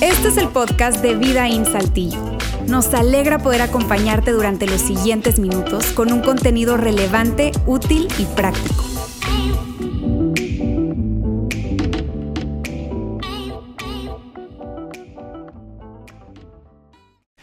Este es el podcast de Vida en Saltillo. Nos alegra poder acompañarte durante los siguientes minutos con un contenido relevante, útil y práctico.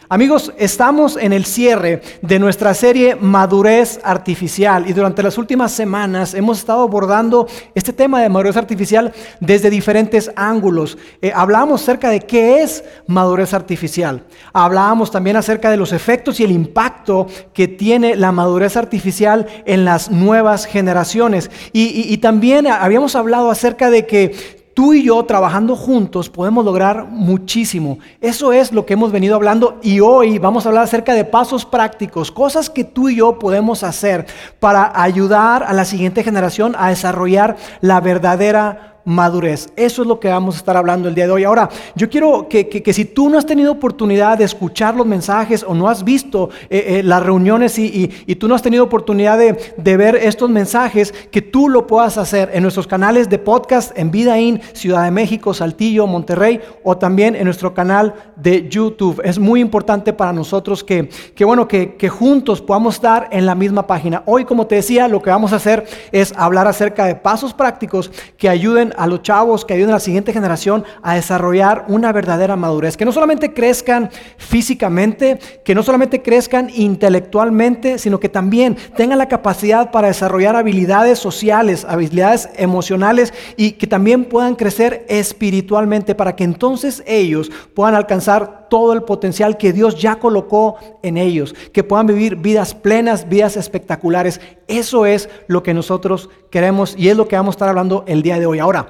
Amigos, estamos en el cierre de nuestra serie Madurez Artificial y durante las últimas semanas hemos estado abordando este tema de madurez artificial desde diferentes ángulos. Eh, hablábamos acerca de qué es madurez artificial. Hablábamos también acerca de los efectos y el impacto que tiene la madurez artificial en las nuevas generaciones. y también habíamos hablado acerca de que tú y yo trabajando juntos podemos lograr muchísimo. Eso es lo que hemos venido hablando y hoy vamos a hablar acerca de pasos prácticos, cosas que tú y yo podemos hacer para ayudar a la siguiente generación a desarrollar la verdadera madurez. Eso es lo que vamos a estar hablando el día de hoy. Ahora, yo quiero que, si tú no has tenido oportunidad de escuchar los mensajes o no has visto eh, eh, las reuniones y, tú no has tenido oportunidad de, ver estos mensajes, que tú lo puedas hacer en nuestros canales de podcast en Vidaín, Ciudad de México, Saltillo, Monterrey o también en nuestro canal de YouTube. Es muy importante para nosotros que, que bueno, que, que juntos podamos estar en la misma página. Hoy, como te decía, lo que vamos a hacer es hablar acerca de pasos prácticos que ayuden a los chavos, que ayuden a la siguiente generación a desarrollar una verdadera madurez. Que no solamente crezcan físicamente, que no solamente crezcan intelectualmente, sino que también tengan la capacidad para desarrollar habilidades sociales, habilidades emocionales y que también puedan crecer espiritualmente para que entonces ellos puedan alcanzar todo el potencial que Dios ya colocó en ellos, que puedan vivir vidas plenas, vidas espectaculares. Eso es lo que nosotros queremos y es lo que vamos a estar hablando el día de hoy. Ahora,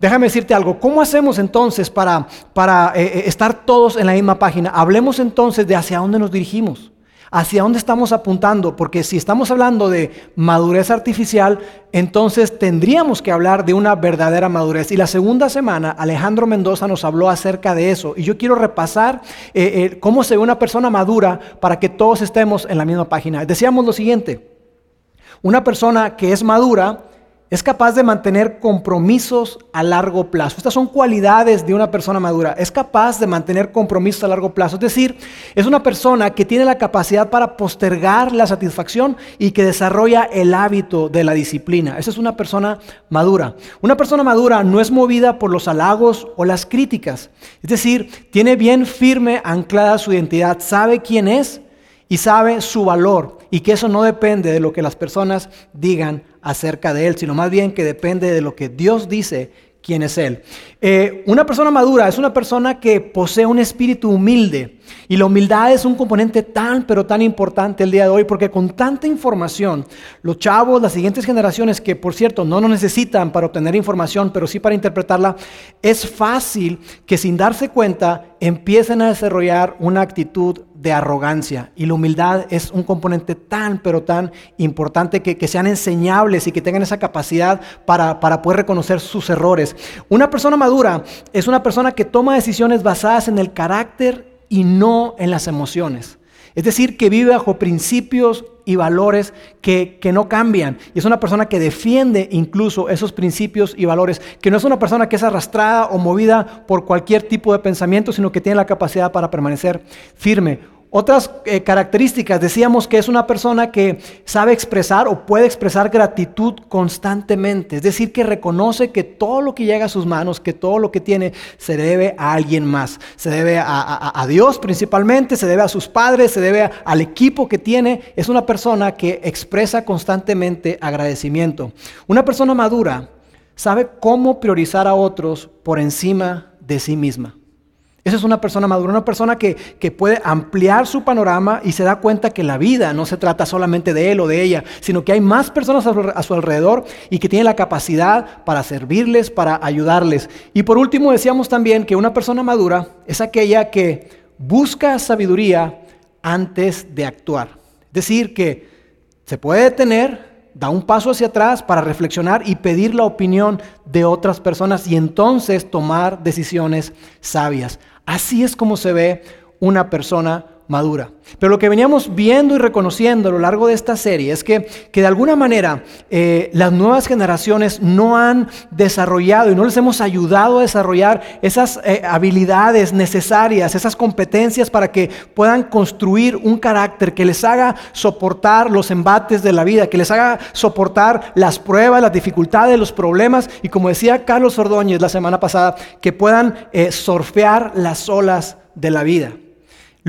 déjame decirte algo, ¿cómo hacemos entonces para, para eh, eh, estar todos en la misma página? Hablemos entonces de hacia dónde nos dirigimos. ¿Hacia dónde estamos apuntando? Porque si estamos hablando de madurez artificial, entonces tendríamos que hablar de una verdadera madurez. Y la segunda semana, Alejandro Mendoza nos habló acerca de eso. Y yo quiero repasar eh, cómo se ve una persona madura para que todos estemos en la misma página. Decíamos lo siguiente, una persona que es madura es capaz de mantener compromisos a largo plazo. Estas son cualidades de una persona madura. Es capaz de mantener compromisos a largo plazo. Es decir, es una persona que tiene la capacidad para postergar la satisfacción y que desarrolla el hábito de la disciplina. Esa es una persona madura. Una persona madura no es movida por los halagos o las críticas. Es decir, tiene bien firme anclada su identidad, sabe quién es y sabe su valor y que eso no depende de lo que las personas digan acerca de Él, sino más bien que depende de lo que Dios dice quién es Él. Eh, una persona madura es una persona que posee un espíritu humilde. Y la humildad es un componente tan, pero tan importante el día de hoy, porque con tanta información, los chavos, las siguientes generaciones, que por cierto no nos necesitan para obtener información, pero sí para interpretarla, es fácil que sin darse cuenta empiecen a desarrollar una actitud de arrogancia. Y la humildad es un componente tan, pero tan importante que, sean enseñables y que tengan esa capacidad para, para poder reconocer sus errores. Una persona madura es una persona que toma decisiones basadas en el carácter y no en las emociones. Es decir, que vive bajo principios y valores que, que, no cambian. Y es una persona que defiende incluso esos principios y valores, que no es una persona que es arrastrada o movida por cualquier tipo de pensamiento, sino que tiene la capacidad para permanecer firme. Otras eh, características, decíamos que es una persona que sabe expresar o puede expresar gratitud constantemente, es decir, que reconoce que todo lo que llega a sus manos, que todo lo que tiene, se debe a alguien más, se debe a, Dios principalmente, se debe a sus padres, se debe al equipo que tiene, es una persona que expresa constantemente agradecimiento. Una persona madura sabe cómo priorizar a otros por encima de sí misma. Esa es una persona madura, una persona que, puede ampliar su panorama y se da cuenta que la vida no se trata solamente de él o de ella, sino que hay más personas a su, alrededor y que tiene la capacidad para servirles, para ayudarles. Y por último decíamos también que una persona madura es aquella que busca sabiduría antes de actuar. Es decir, que se puede detener, da un paso hacia atrás para reflexionar y pedir la opinión de otras personas y entonces tomar decisiones sabias. Así es como se ve una persona madura. Pero lo que veníamos viendo y reconociendo a lo largo de esta serie es que, que de alguna manera eh, las nuevas generaciones no han desarrollado y no les hemos ayudado a desarrollar esas eh, habilidades necesarias, esas competencias para que puedan construir un carácter que les haga soportar los embates de la vida, que les haga soportar las pruebas, las dificultades, los problemas y como decía Carlos Ordóñez la semana pasada, que puedan eh, las olas de la vida.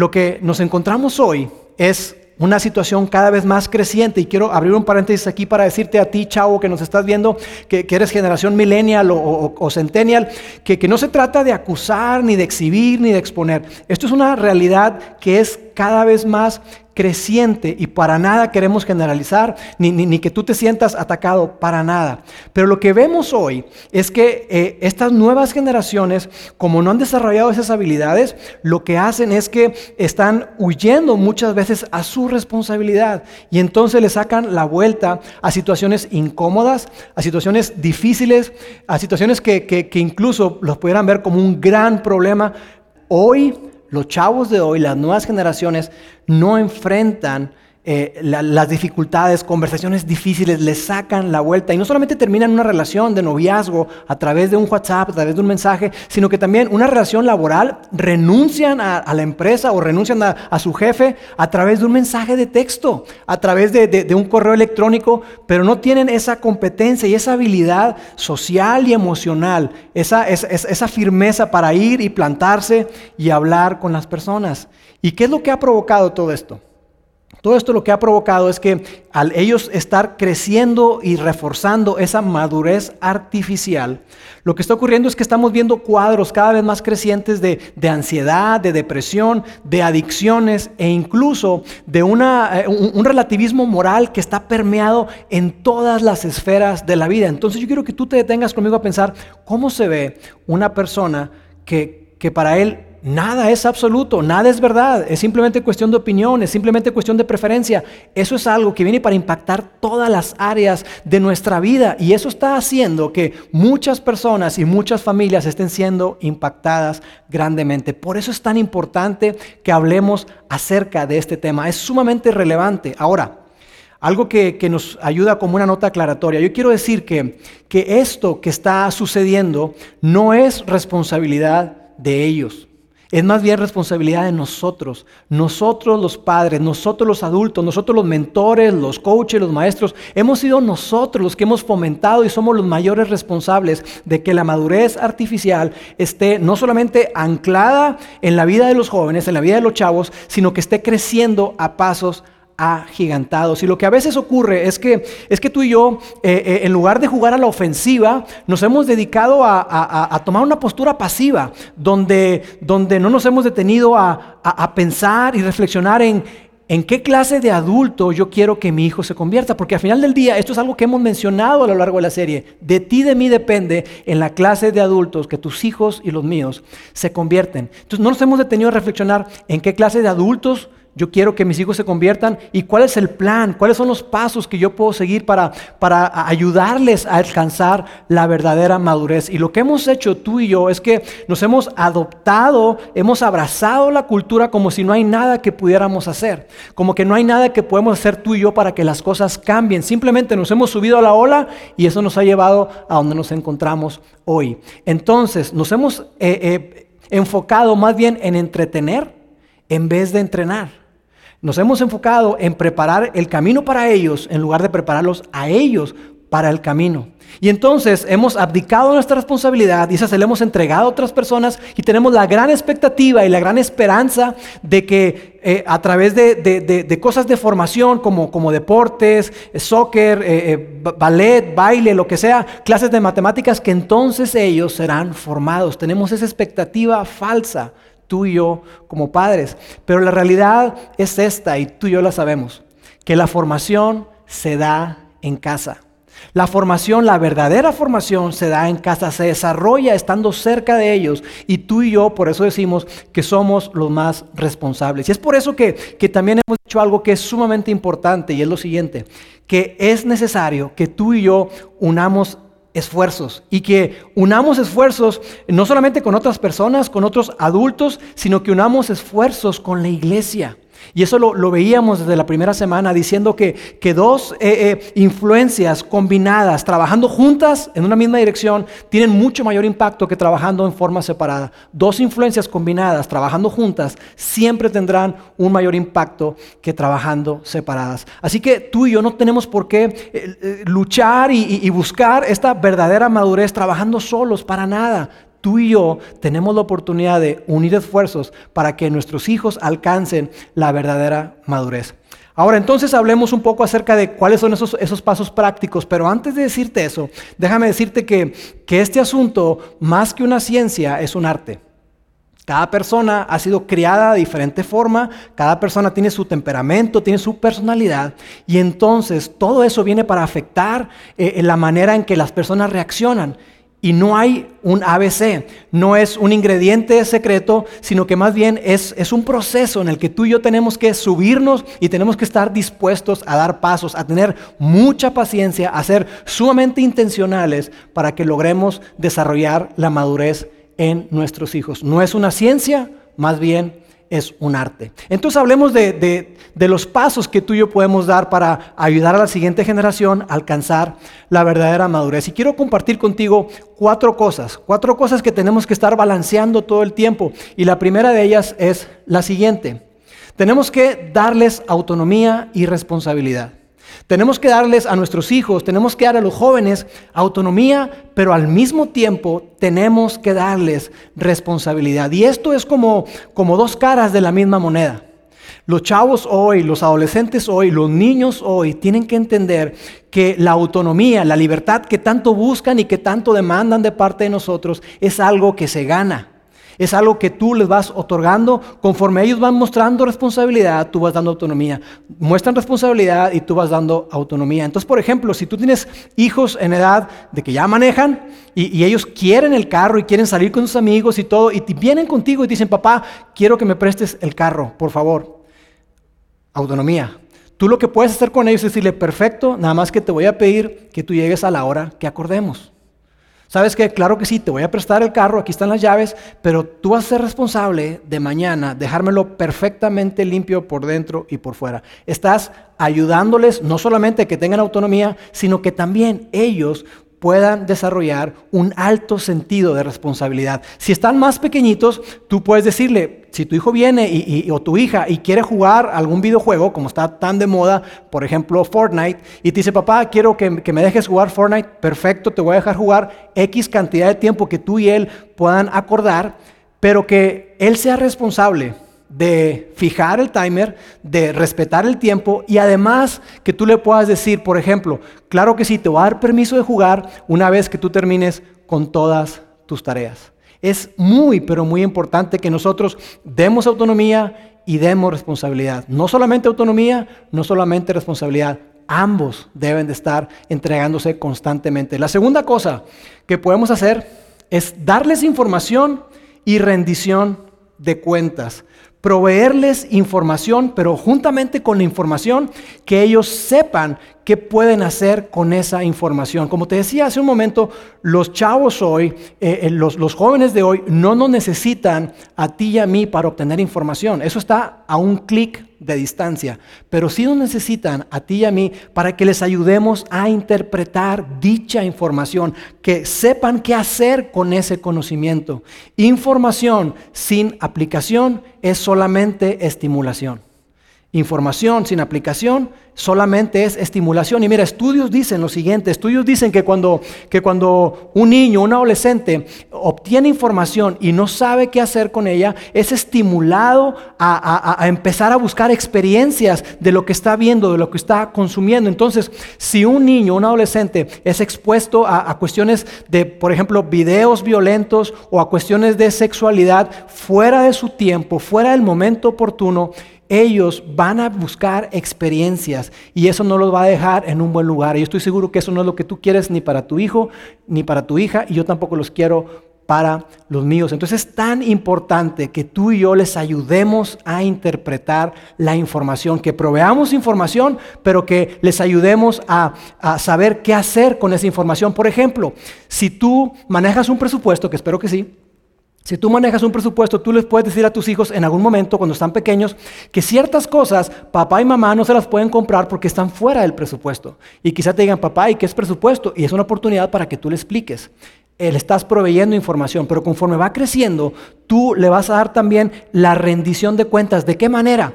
Lo que nos encontramos hoy es una situación cada vez más creciente y quiero abrir un paréntesis aquí para decirte a ti, chavo, que nos estás viendo, que, eres generación millennial o, centennial, que, que no se trata de acusar, ni de exhibir, ni de exponer. Esto es una realidad que es cada vez más creciente y para nada queremos generalizar, ni, ni, que tú te sientas atacado, para nada. Pero lo que vemos hoy es que eh, estas nuevas generaciones, como no han desarrollado esas habilidades, lo que hacen es que están huyendo muchas veces a su responsabilidad y entonces le sacan la vuelta a situaciones incómodas, a situaciones difíciles, a situaciones que, que, incluso los pudieran ver como un gran problema. Hoy los chavos de hoy, las nuevas generaciones, no enfrentan eh, las dificultades, conversaciones difíciles, le sacan la vuelta y no solamente terminan una relación de noviazgo a través de un WhatsApp, a través de un mensaje, sino que también una relación laboral, renuncian a, la empresa o renuncian a, su jefe a través de un mensaje de texto, a través de, un correo electrónico, pero no tienen esa competencia y esa habilidad social y emocional, esa, esa firmeza para ir y plantarse y hablar con las personas. ¿Y qué es lo que ha provocado todo esto? Todo esto lo que ha provocado es que al ellos estar creciendo y reforzando esa madurez artificial, lo que está ocurriendo es que estamos viendo cuadros cada vez más crecientes de, ansiedad, de depresión, de adicciones e incluso de una, eh, un, relativismo moral que está permeado en todas las esferas de la vida. Entonces yo quiero que tú te detengas conmigo a pensar cómo se ve una persona que, que para él Nada es absoluto, nada es verdad, es simplemente cuestión de opinión, es simplemente cuestión de preferencia. Eso es algo que viene para impactar todas las áreas de nuestra vida y eso está haciendo que muchas personas y muchas familias estén siendo impactadas grandemente. Por eso es tan importante que hablemos acerca de este tema, es sumamente relevante. Ahora, algo que, nos ayuda como una nota aclaratoria. Yo quiero decir que, que esto que está sucediendo no es responsabilidad de ellos. Es más bien responsabilidad de nosotros, nosotros los padres, nosotros los adultos, nosotros los mentores, los coaches, los maestros. Hemos sido nosotros los que hemos fomentado y somos los mayores responsables de que la madurez artificial esté no solamente anclada en la vida de los jóvenes, en la vida de los chavos, sino que esté creciendo a pasos agigantados. Y lo que a veces ocurre es que, es que tú y yo, eh, eh, en lugar de jugar a la ofensiva, nos hemos dedicado a, tomar una postura pasiva, donde, donde no nos hemos detenido a, pensar y reflexionar en, en qué clase de adulto yo quiero que mi hijo se convierta. Porque al final del día, esto es algo que hemos mencionado a lo largo de la serie, de ti, de mí depende en la clase de adultos que tus hijos y los míos se convierten. Entonces no nos hemos detenido a reflexionar en qué clase de adultos yo quiero que mis hijos se conviertan y cuál es el plan, cuáles son los pasos que yo puedo seguir para, para ayudarles a alcanzar la verdadera madurez. Y lo que hemos hecho tú y yo es que nos hemos adoptado, hemos abrazado la cultura como si no hay nada que pudiéramos hacer, como que no hay nada que podemos hacer tú y yo para que las cosas cambien. Simplemente nos hemos subido a la ola y eso nos ha llevado a donde nos encontramos hoy. Entonces nos hemos eh, eh, enfocado más bien en entretener en vez de entrenar. Nos hemos enfocado en preparar el camino para ellos en lugar de prepararlos a ellos para el camino. Y entonces hemos abdicado nuestra responsabilidad y esa se la hemos entregado a otras personas y tenemos la gran expectativa y la gran esperanza de que eh, a través de, cosas de formación como, deportes, eh, soccer, eh, ballet, baile, lo que sea, clases de matemáticas, que entonces ellos serán formados. Tenemos esa expectativa falsa tú y yo como padres. Pero la realidad es esta, y tú y yo la sabemos, que la formación se da en casa. La formación, la verdadera formación se da en casa, se desarrolla estando cerca de ellos y tú y yo por eso decimos que somos los más responsables. Y es por eso que, que también hemos dicho algo que es sumamente importante y es lo siguiente, que es necesario que tú y yo unamos esfuerzos y que unamos esfuerzos no solamente con otras personas, con otros adultos, sino que unamos esfuerzos con la iglesia. Y eso lo, veíamos desde la primera semana, diciendo que, que dos eh, eh, influencias combinadas, trabajando juntas en una misma dirección, tienen mucho mayor impacto que trabajando en forma separada. Dos influencias combinadas, trabajando juntas, siempre tendrán un mayor impacto que trabajando separadas. Así que tú y yo no tenemos por qué eh, luchar y buscar esta verdadera madurez trabajando solos, para nada tú y yo tenemos la oportunidad de unir esfuerzos para que nuestros hijos alcancen la verdadera madurez. Ahora entonces hablemos un poco acerca de cuáles son esos, esos pasos prácticos, pero antes de decirte eso, déjame decirte que, que este asunto, más que una ciencia, es un arte. Cada persona ha sido criada de diferente forma, cada persona tiene su temperamento, tiene su personalidad, y entonces todo eso viene para afectar eh, la manera en que las personas reaccionan. Y no hay un ABC, no es un ingrediente secreto, sino que más bien es, es, un proceso en el que tú y yo tenemos que subirnos y tenemos que estar dispuestos a dar pasos, a tener mucha paciencia, a ser sumamente intencionales para que logremos desarrollar la madurez en nuestros hijos. No es una ciencia, más bien es un arte. Entonces hablemos de, los pasos que tú y yo podemos dar para ayudar a la siguiente generación a alcanzar la verdadera madurez. Y quiero compartir contigo cuatro cosas, cuatro cosas que tenemos que estar balanceando todo el tiempo. Y la primera de ellas es la siguiente. Tenemos que darles autonomía y responsabilidad. Tenemos que darles a nuestros hijos, tenemos que dar a los jóvenes autonomía, pero al mismo tiempo tenemos que darles responsabilidad. Y esto es como, como dos caras de la misma moneda. Los chavos hoy, los adolescentes hoy, los niños hoy tienen que entender que la autonomía, la libertad que tanto buscan y que tanto demandan de parte de nosotros es algo que se gana. Es algo que tú les vas otorgando. Conforme ellos van mostrando responsabilidad, tú vas dando autonomía. Muestran responsabilidad y tú vas dando autonomía. Entonces, por ejemplo, si tú tienes hijos en edad de que ya manejan y, ellos quieren el carro y quieren salir con sus amigos y todo, y vienen contigo y dicen, papá, quiero que me prestes el carro, por favor. Autonomía. Tú lo que puedes hacer con ellos es decirle, perfecto, nada más que te voy a pedir que tú llegues a la hora que acordemos. ¿Sabes qué? Claro que sí, te voy a prestar el carro, aquí están las llaves, pero tú vas a ser responsable de mañana dejármelo perfectamente limpio por dentro y por fuera. Estás ayudándoles no solamente que tengan autonomía, sino que también ellos puedan desarrollar un alto sentido de responsabilidad. Si están más pequeñitos, tú puedes decirle, si tu hijo viene y, o tu hija y quiere jugar algún videojuego, como está tan de moda, por ejemplo Fortnite, y te dice, papá, quiero que, que me dejes jugar Fortnite, perfecto, te voy a dejar jugar X cantidad de tiempo que tú y él puedan acordar, pero que él sea responsable de fijar el timer, de respetar el tiempo y además que tú le puedas decir, por ejemplo, claro que sí, te voy a dar permiso de jugar una vez que tú termines con todas tus tareas. Es muy, pero muy importante que nosotros demos autonomía y demos responsabilidad. No solamente autonomía, no solamente responsabilidad. Ambos deben de estar entregándose constantemente. La segunda cosa que podemos hacer es darles información y rendición de cuentas proveerles información, pero juntamente con la información que ellos sepan qué pueden hacer con esa información. Como te decía hace un momento, los chavos hoy, eh, eh, los, los, jóvenes de hoy, no nos necesitan a ti y a mí para obtener información. Eso está a un clic de distancia. Pero sí nos necesitan a ti y a mí para que les ayudemos a interpretar dicha información, que sepan qué hacer con ese conocimiento. Información sin aplicación es solamente estimulación. Información sin aplicación solamente es estimulación. Y mira, estudios dicen lo siguiente, estudios dicen que cuando, que cuando un niño, un adolescente obtiene información y no sabe qué hacer con ella, es estimulado a, empezar a buscar experiencias de lo que está viendo, de lo que está consumiendo. Entonces, si un niño, un adolescente es expuesto a cuestiones de, por ejemplo, videos violentos o a cuestiones de sexualidad fuera de su tiempo, fuera del momento oportuno, ellos van a buscar experiencias y eso no los va a dejar en un buen lugar. Y yo estoy seguro que eso no es lo que tú quieres ni para tu hijo ni para tu hija y yo tampoco los quiero para los míos. Entonces es tan importante que tú y yo les ayudemos a interpretar la información, que proveamos información, pero que les ayudemos a, a, saber qué hacer con esa información. Por ejemplo, si tú manejas un presupuesto, que espero que sí, si tú manejas un presupuesto, tú les puedes decir a tus hijos en algún momento, cuando están pequeños, que ciertas cosas papá y mamá no se las pueden comprar porque están fuera del presupuesto. Y quizá te digan, papá, ¿y qué es presupuesto? Y es una oportunidad para que tú le expliques. Le estás proveyendo información, pero conforme va creciendo, tú le vas a dar también la rendición de cuentas. ¿De qué manera?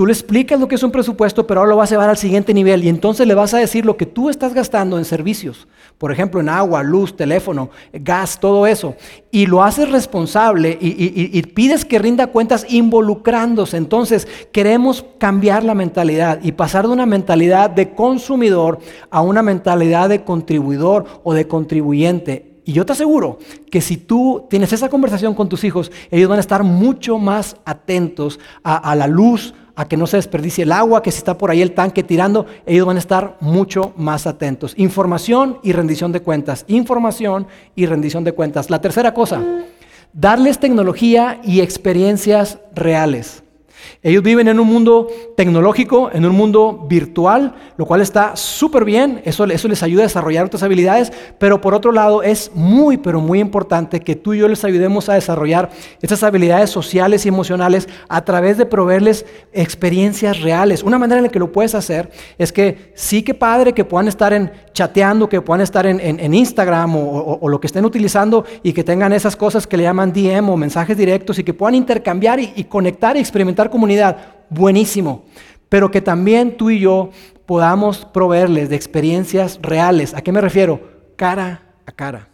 Tú le explicas lo que es un presupuesto, pero ahora lo vas a llevar al siguiente nivel y entonces le vas a decir lo que tú estás gastando en servicios, por ejemplo, en agua, luz, teléfono, gas, todo eso, y lo haces responsable y, pides que rinda cuentas involucrándose. Entonces, queremos cambiar la mentalidad y pasar de una mentalidad de consumidor a una mentalidad de contribuidor o de contribuyente. Y yo te aseguro que si tú tienes esa conversación con tus hijos, ellos van a estar mucho más atentos a la luz, a que no se desperdicie el agua, que si está por ahí el tanque tirando, ellos van a estar mucho más atentos. Información y rendición de cuentas. Información y rendición de cuentas. La tercera cosa, darles tecnología y experiencias reales. Ellos viven en un mundo tecnológico, en un mundo virtual, lo cual está súper bien, eso, eso, les ayuda a desarrollar otras habilidades, pero por otro lado es muy, pero muy importante que tú y yo les ayudemos a desarrollar estas habilidades sociales y emocionales a través de proveerles experiencias reales. Una manera en la que lo puedes hacer es que sí que padre que puedan estar en chateando, que puedan estar en, Instagram o, lo que estén utilizando y que tengan esas cosas que le llaman DM o mensajes directos y que puedan intercambiar y, y conectar y experimentar comunidad, buenísimo. Pero que también tú y yo podamos proveerles de experiencias reales. ¿A qué me refiero? Cara a cara.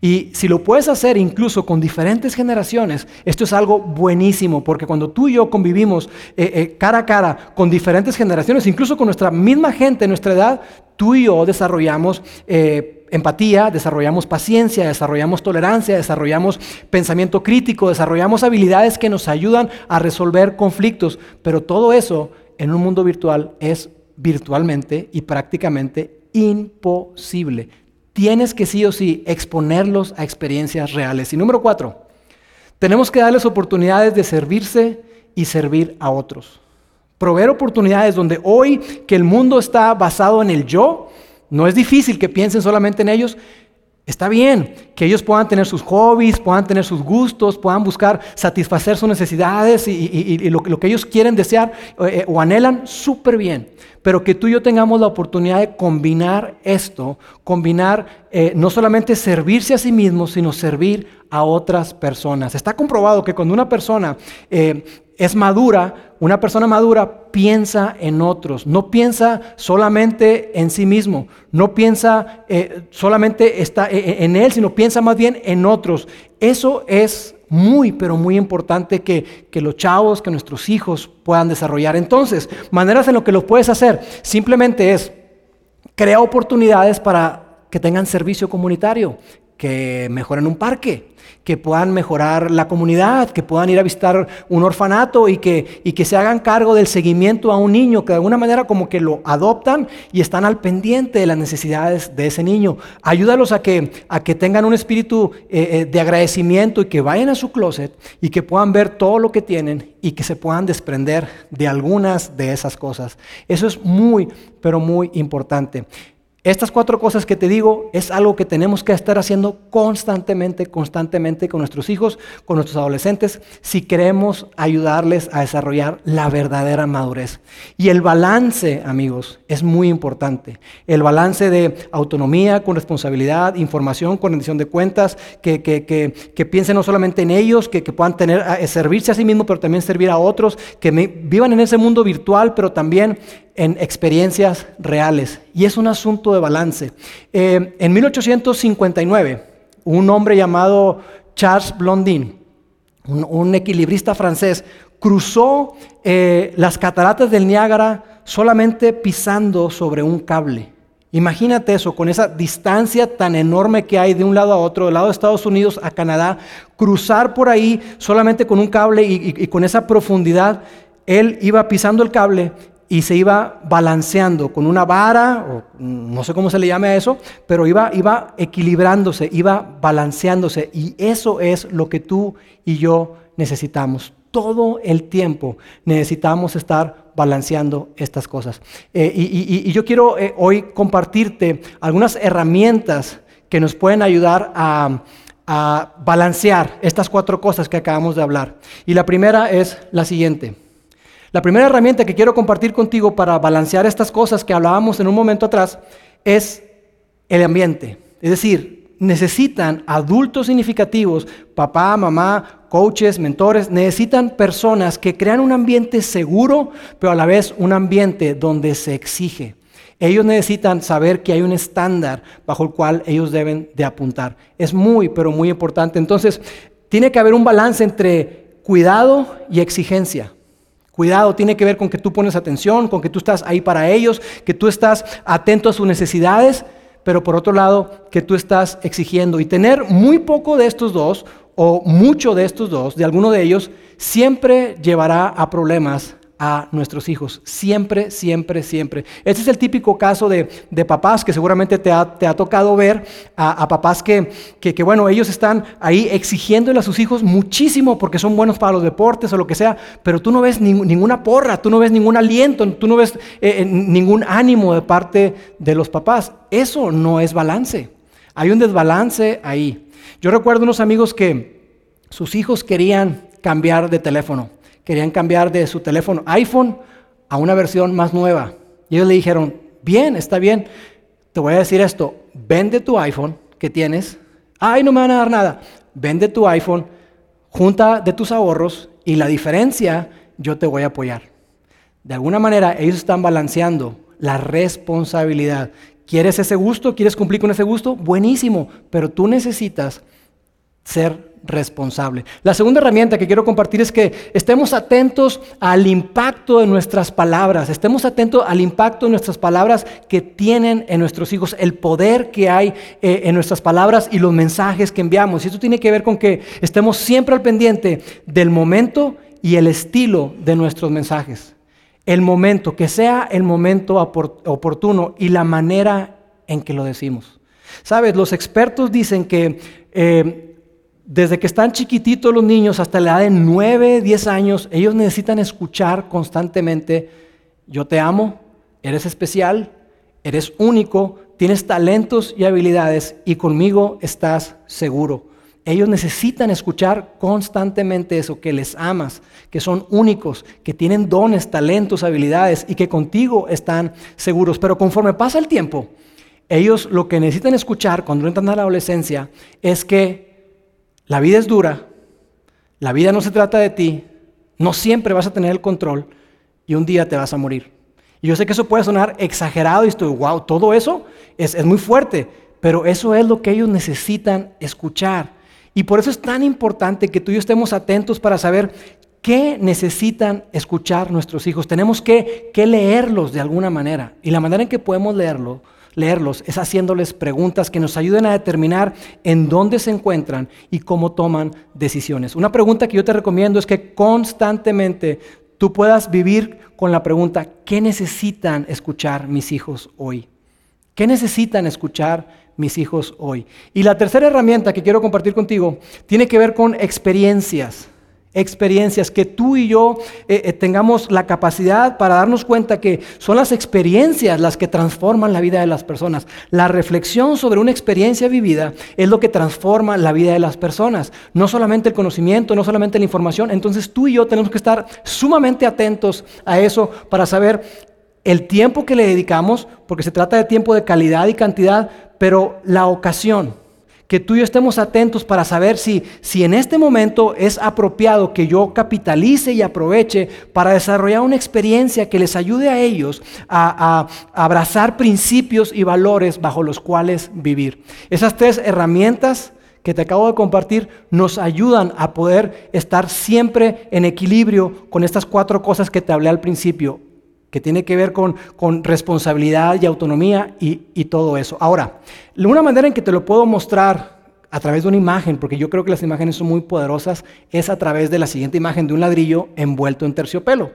Y si lo puedes hacer incluso con diferentes generaciones, esto es algo buenísimo, porque cuando tú y yo convivimos eh, eh, cara a cara con diferentes generaciones, incluso con nuestra misma gente, nuestra edad, tú y yo desarrollamos eh, empatía, desarrollamos paciencia, desarrollamos tolerancia, desarrollamos pensamiento crítico, desarrollamos habilidades que nos ayudan a resolver conflictos, pero todo eso en un mundo virtual es virtualmente y prácticamente imposible. Tienes que sí o sí exponerlos a experiencias reales. Y número cuatro, tenemos que darles oportunidades de servirse y servir a otros. Proveer oportunidades donde hoy que el mundo está basado en el yo, no es difícil que piensen solamente en ellos. Está bien que ellos puedan tener sus hobbies, puedan tener sus gustos, puedan buscar satisfacer sus necesidades y, lo, que ellos quieren desear eh, o anhelan, súper bien. Pero que tú y yo tengamos la oportunidad de combinar esto, combinar eh, no solamente servirse a sí mismo, sino servir a otras personas. Está comprobado que cuando una persona eh, es madura, una persona madura piensa en otros, no piensa solamente en sí mismo, no piensa eh, solamente está eh, eh, en él, sino piensa más bien en otros. Eso es muy, pero muy importante que, que, los chavos, que nuestros hijos puedan desarrollar. Entonces, maneras en lo que lo puedes hacer, simplemente es crear oportunidades para que tengan servicio comunitario, que mejoren un parque, que puedan mejorar la comunidad, que puedan ir a visitar un orfanato y que, y que se hagan cargo del seguimiento a un niño, que de alguna manera como que lo adoptan y están al pendiente de las necesidades de ese niño. Ayúdalos a que, a que tengan un espíritu eh, eh, de agradecimiento y que vayan a su closet y que puedan ver todo lo que tienen y que se puedan desprender de algunas de esas cosas. Eso es muy, pero muy importante. Estas cuatro cosas que te digo es algo que tenemos que estar haciendo constantemente, constantemente con nuestros hijos, con nuestros adolescentes, si queremos ayudarles a desarrollar la verdadera madurez. Y el balance, amigos, es muy importante. El balance de autonomía con responsabilidad, información con rendición de cuentas, que, que, piensen no solamente en ellos, que, puedan tener, servirse a sí mismos, pero también servir a otros, que vivan en ese mundo virtual, pero también en experiencias reales. Y es un asunto balance. Eh, en 1859, un hombre llamado Charles Blondin, un, equilibrista francés, cruzó eh, las cataratas del Niágara solamente pisando sobre un cable. Imagínate eso, con esa distancia tan enorme que hay de un lado a otro, del lado de Estados Unidos a Canadá, cruzar por ahí solamente con un cable y con esa profundidad. Él iba pisando el cable y se iba balanceando con una vara, o no sé cómo se le llame a eso, pero iba, iba equilibrándose, iba balanceándose. Y eso es lo que tú y yo necesitamos. Todo el tiempo necesitamos estar balanceando estas cosas. Eh, y, yo quiero eh, hoy compartirte algunas herramientas que nos pueden ayudar a, a balancear estas cuatro cosas que acabamos de hablar. Y la primera es la siguiente. La primera herramienta que quiero compartir contigo para balancear estas cosas que hablábamos en un momento atrás es el ambiente. Es decir, necesitan adultos significativos, papá, mamá, coaches, mentores, necesitan personas que crean un ambiente seguro, pero a la vez un ambiente donde se exige. Ellos necesitan saber que hay un estándar bajo el cual ellos deben de apuntar. Es muy, pero muy importante. Entonces, tiene que haber un balance entre cuidado y exigencia. Cuidado tiene que ver con que tú pones atención, con que tú estás ahí para ellos, que tú estás atento a sus necesidades, pero por otro lado, que tú estás exigiendo. Y tener muy poco de estos dos, o mucho de estos dos, de alguno de ellos, siempre llevará a problemas a nuestros hijos. Siempre, siempre, siempre. Este es el típico caso de, papás que seguramente te ha, tocado ver, a, papás que, que, bueno, ellos están ahí exigiéndole a sus hijos muchísimo porque son buenos para los deportes o lo que sea, pero tú no ves ninguna porra, tú no ves ningún aliento, tú no ves eh, eh, ningún ánimo de parte de los papás. Eso no es balance. Hay un desbalance ahí. Yo recuerdo unos amigos que sus hijos querían cambiar de teléfono querían cambiar de su teléfono iPhone a una versión más nueva. Y ellos le dijeron, bien, está bien, te voy a decir esto, vende tu iPhone que tienes, ay, no me van a dar nada, vende tu iPhone, junta de tus ahorros y la diferencia yo te voy a apoyar. De alguna manera ellos están balanceando la responsabilidad. ¿Quieres ese gusto? ¿Quieres cumplir con ese gusto? Buenísimo, pero tú necesitas ser responsable. La segunda herramienta que quiero compartir es que estemos atentos al impacto de nuestras palabras, estemos atentos al impacto de nuestras palabras que tienen en nuestros hijos, el poder que hay eh, en nuestras palabras y los mensajes que enviamos. Y esto tiene que ver con que estemos siempre al pendiente del momento y el estilo de nuestros mensajes. El momento, que sea el momento oportuno y la manera en que lo decimos. Sabes, los expertos dicen que eh, desde que están chiquititos los niños hasta la edad de 9, 10 años, ellos necesitan escuchar constantemente, yo te amo, eres especial, eres único, tienes talentos y habilidades y conmigo estás seguro. Ellos necesitan escuchar constantemente eso, que les amas, que son únicos, que tienen dones, talentos, habilidades y que contigo están seguros. Pero conforme pasa el tiempo, ellos lo que necesitan escuchar cuando entran a la adolescencia es que la vida es dura, la vida no se trata de ti, no siempre vas a tener el control y un día te vas a morir. Y yo sé que eso puede sonar exagerado y estoy, wow, todo eso es, muy fuerte, pero eso es lo que ellos necesitan escuchar. Y por eso es tan importante que tú y yo estemos atentos para saber qué necesitan escuchar nuestros hijos. Tenemos que, que leerlos de alguna manera. Y la manera en que podemos leerlo leerlos es haciéndoles preguntas que nos ayuden a determinar en dónde se encuentran y cómo toman decisiones. Una pregunta que yo te recomiendo es que constantemente tú puedas vivir con la pregunta, ¿qué necesitan escuchar mis hijos hoy? ¿Qué necesitan escuchar mis hijos hoy? Y la tercera herramienta que quiero compartir contigo tiene que ver con experiencias experiencias, que tú y yo eh, eh, tengamos la capacidad para darnos cuenta que son las experiencias las que transforman la vida de las personas. La reflexión sobre una experiencia vivida es lo que transforma la vida de las personas, no solamente el conocimiento, no solamente la información. Entonces tú y yo tenemos que estar sumamente atentos a eso para saber el tiempo que le dedicamos, porque se trata de tiempo de calidad y cantidad, pero la ocasión que tú y yo estemos atentos para saber si, si en este momento es apropiado que yo capitalice y aproveche para desarrollar una experiencia que les ayude a ellos a, a abrazar principios y valores bajo los cuales vivir. Esas tres herramientas que te acabo de compartir nos ayudan a poder estar siempre en equilibrio con estas cuatro cosas que te hablé al principio que tiene que ver con, con responsabilidad y autonomía y, y, todo eso. Ahora, una manera en que te lo puedo mostrar a través de una imagen, porque yo creo que las imágenes son muy poderosas, es a través de la siguiente imagen de un ladrillo envuelto en terciopelo.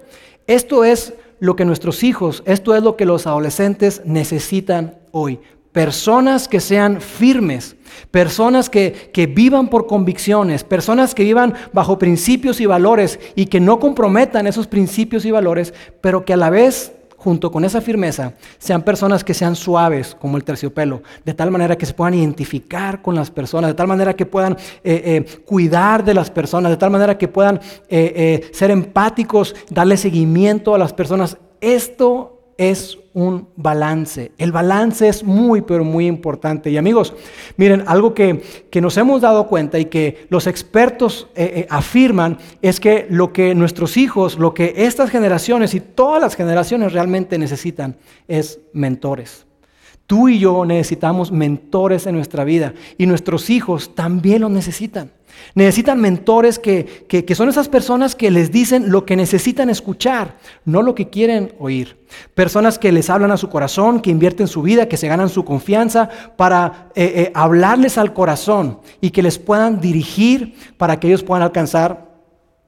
Esto es lo que nuestros hijos, esto es lo que los adolescentes necesitan hoy. Personas que sean firmes, personas que, que, vivan por convicciones, personas que vivan bajo principios y valores y que no comprometan esos principios y valores, pero que a la vez junto con esa firmeza, sean personas que sean suaves como el terciopelo, de tal manera que se puedan identificar con las personas, de tal manera que puedan eh, eh, cuidar de las personas, de tal manera que puedan eh, ser empáticos, darle seguimiento a las personas. Esto es un balance. El balance es muy, pero muy importante. Y amigos, miren, algo que, nos hemos dado cuenta y que los expertos eh, eh, afirman es que lo que nuestros hijos, lo que estas generaciones y todas las generaciones realmente necesitan es mentores. Tú y yo necesitamos mentores en nuestra vida y nuestros hijos también lo necesitan. Necesitan mentores que, son esas personas que les dicen lo que necesitan escuchar, no lo que quieren oír. Personas que les hablan a su corazón, que invierten su vida, que se ganan su confianza para eh, eh, hablarles al corazón y que les puedan dirigir para que ellos puedan alcanzar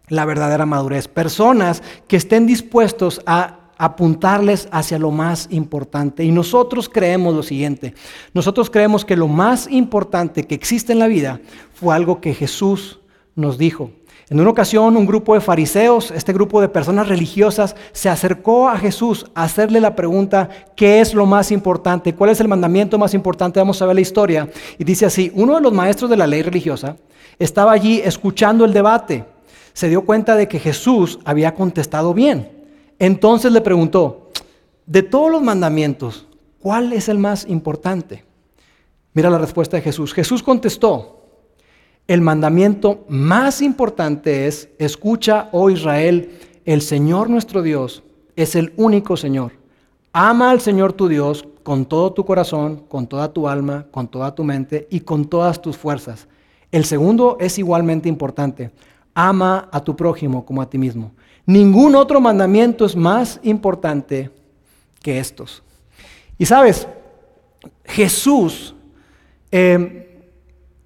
la verdadera madurez. Personas que estén dispuestos a apuntarles hacia lo más importante. Y nosotros creemos lo siguiente, nosotros creemos que lo más importante que existe en la vida fue algo que Jesús nos dijo. En una ocasión un grupo de fariseos, este grupo de personas religiosas, se acercó a Jesús a hacerle la pregunta, ¿qué es lo más importante? ¿Cuál es el mandamiento más importante? Vamos a ver la historia. Y dice así, uno de los maestros de la ley religiosa estaba allí escuchando el debate. Se dio cuenta de que Jesús había contestado bien. Entonces le preguntó, de todos los mandamientos, ¿cuál es el más importante? Mira la respuesta de Jesús. Jesús contestó, el mandamiento más importante es, escucha, oh Israel, el Señor nuestro Dios es el único Señor. Ama al Señor tu Dios con todo tu corazón, con toda tu alma, con toda tu mente y con todas tus fuerzas. El segundo es igualmente importante. Ama a tu prójimo como a ti mismo. Ningún otro mandamiento es más importante que estos. Y sabes, Jesús eh,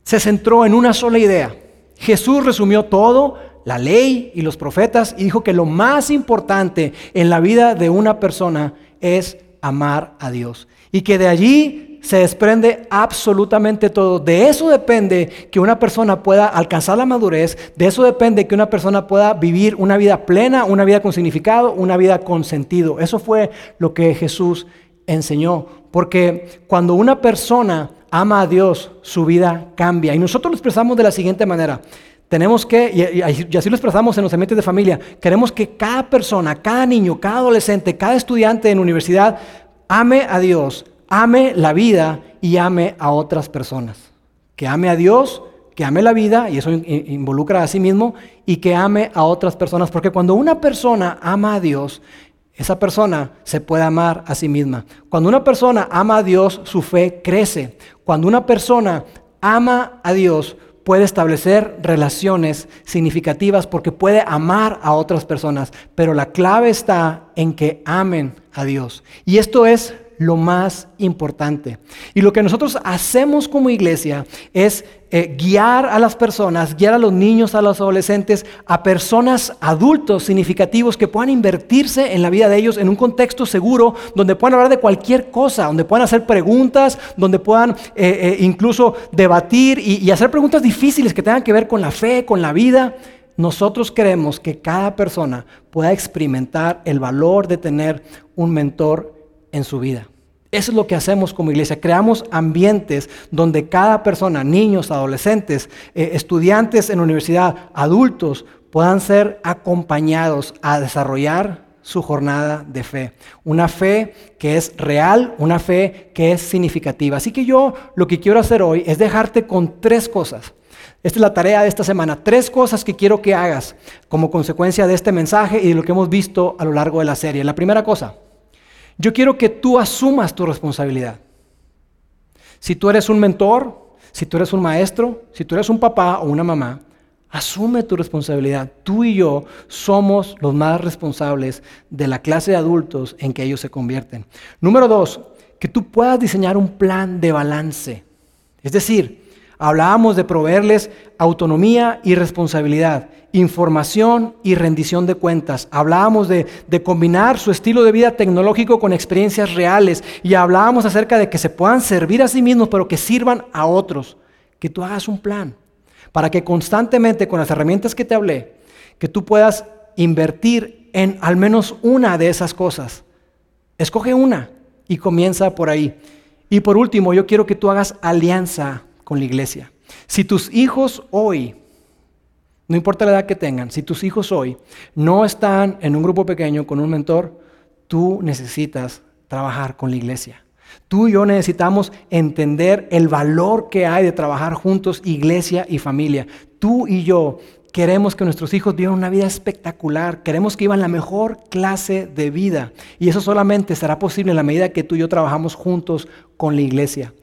se centró en una sola idea. Jesús resumió todo, la ley y los profetas, y dijo que lo más importante en la vida de una persona es amar a Dios. Y que de allí se desprende absolutamente todo. De eso depende que una persona pueda alcanzar la madurez, de eso depende que una persona pueda vivir una vida plena, una vida con significado, una vida con sentido. Eso fue lo que Jesús enseñó. Porque cuando una persona ama a Dios, su vida cambia. Y nosotros lo expresamos de la siguiente manera. Tenemos que, y, así lo expresamos en los ambientes de familia, queremos que cada persona, cada niño, cada adolescente, cada estudiante en universidad ame a Dios, ame la vida y ame a otras personas. Que ame a Dios, que ame la vida, y eso involucra a sí mismo, y que ame a otras personas. Porque cuando una persona ama a Dios, esa persona se puede amar a sí misma. Cuando una persona ama a Dios, su fe crece. Cuando una persona ama a Dios, puede establecer relaciones significativas porque puede amar a otras personas. Pero la clave está en que amen a Dios. Y esto es lo más importante. Y lo que nosotros hacemos como iglesia es eh, guiar a las personas, guiar a los niños, a los adolescentes, a personas adultos significativos que puedan invertirse en la vida de ellos en un contexto seguro, donde puedan hablar de cualquier cosa, donde puedan hacer preguntas, donde puedan eh, eh, incluso debatir y, hacer preguntas difíciles que tengan que ver con la fe, con la vida. Nosotros queremos que cada persona pueda experimentar el valor de tener un mentor en su vida. Eso es lo que hacemos como iglesia. Creamos ambientes donde cada persona, niños, adolescentes, eh, estudiantes en universidad, adultos, puedan ser acompañados a desarrollar su jornada de fe. Una fe que es real, una fe que es significativa. Así que yo lo que quiero hacer hoy es dejarte con tres cosas. Esta es la tarea de esta semana. Tres cosas que quiero que hagas como consecuencia de este mensaje y de lo que hemos visto a lo largo de la serie. La primera cosa, yo quiero que tú asumas tu responsabilidad. Si tú eres un mentor, si tú eres un maestro, si tú eres un papá o una mamá, asume tu responsabilidad. Tú y yo somos los más responsables de la clase de adultos en que ellos se convierten. Número dos, que tú puedas diseñar un plan de balance. Es decir, Hablábamos de proveerles autonomía y responsabilidad, información y rendición de cuentas. Hablábamos de, combinar su estilo de vida tecnológico con experiencias reales y hablábamos acerca de que se puedan servir a sí mismos, pero que sirvan a otros. Que tú hagas un plan para que constantemente con las herramientas que te hablé, que tú puedas invertir en al menos una de esas cosas. Escoge una y comienza por ahí. Y por último, yo quiero que tú hagas alianza con la iglesia. Si tus hijos hoy, no importa la edad que tengan, si tus hijos hoy no están en un grupo pequeño con un mentor, tú necesitas trabajar con la iglesia. Tú y yo necesitamos entender el valor que hay de trabajar juntos, iglesia y familia. Tú y yo queremos que nuestros hijos vivan una vida espectacular, queremos que vivan la mejor clase de vida. Y eso solamente será posible en la medida que tú y yo trabajamos juntos con la iglesia.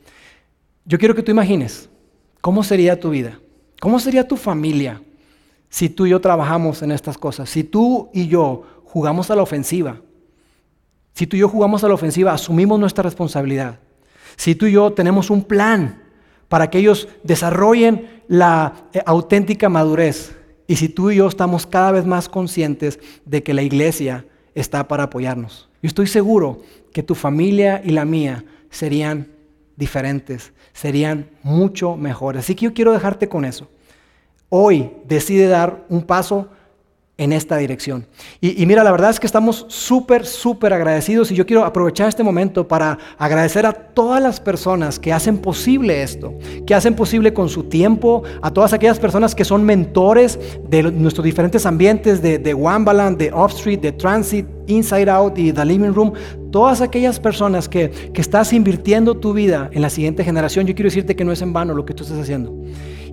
Yo quiero que tú imagines cómo sería tu vida, cómo sería tu familia si tú y yo trabajamos en estas cosas, si tú y yo jugamos a la ofensiva, si tú y yo jugamos a la ofensiva, asumimos nuestra responsabilidad. Si tú y yo tenemos un plan para que ellos desarrollen la eh, auténtica madurez. Y si tú y yo estamos cada vez más conscientes de que la iglesia está para apoyarnos. Yo estoy seguro que tu familia y la mía serían diferentes, serían mucho mejores. Así que yo quiero dejarte con eso. Hoy decide dar un paso en esta dirección. Y, mira, la verdad es que estamos súper, súper agradecidos y yo quiero aprovechar este momento para agradecer a todas las personas que hacen posible esto, que hacen posible con su tiempo, a todas aquellas personas que son mentores de nuestros diferentes ambientes, de, de Wambaland, de Offstreet, de Transit, Inside Out y The Living Room, todas aquellas personas que, que estás invirtiendo tu vida en la siguiente generación, yo quiero decirte que no es en vano lo que tú estás haciendo.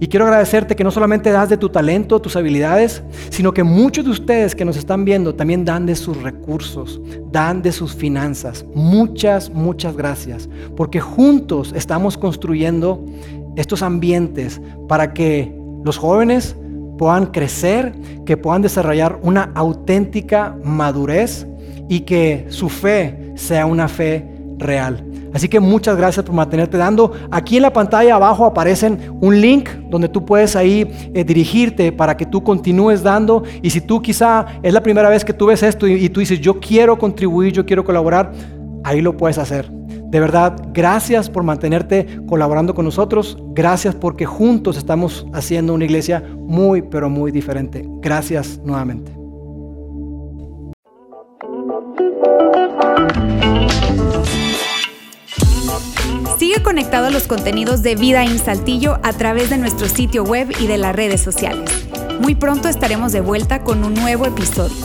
Y quiero agradecerte que no solamente das de tu talento, tus habilidades, sino que muchos de ustedes que nos están viendo también dan de sus recursos, dan de sus finanzas. Muchas, muchas gracias. Porque juntos estamos construyendo estos ambientes para que los jóvenes puedan crecer, que puedan desarrollar una auténtica madurez y que su fe sea una fe real. Así que muchas gracias por mantenerte dando. Aquí en la pantalla abajo aparecen un link donde tú puedes ahí eh, dirigirte para que tú continúes dando. Y si tú quizá es la primera vez que tú ves esto y, y tú dices, yo quiero contribuir, yo quiero colaborar, ahí lo puedes hacer. De verdad, gracias por mantenerte colaborando con nosotros. Gracias porque juntos estamos haciendo una iglesia muy, pero muy diferente. Gracias nuevamente. Sigue conectado a los contenidos de Vida en Saltillo a través de nuestro sitio web y de las redes sociales. Muy pronto estaremos de vuelta con un nuevo episodio.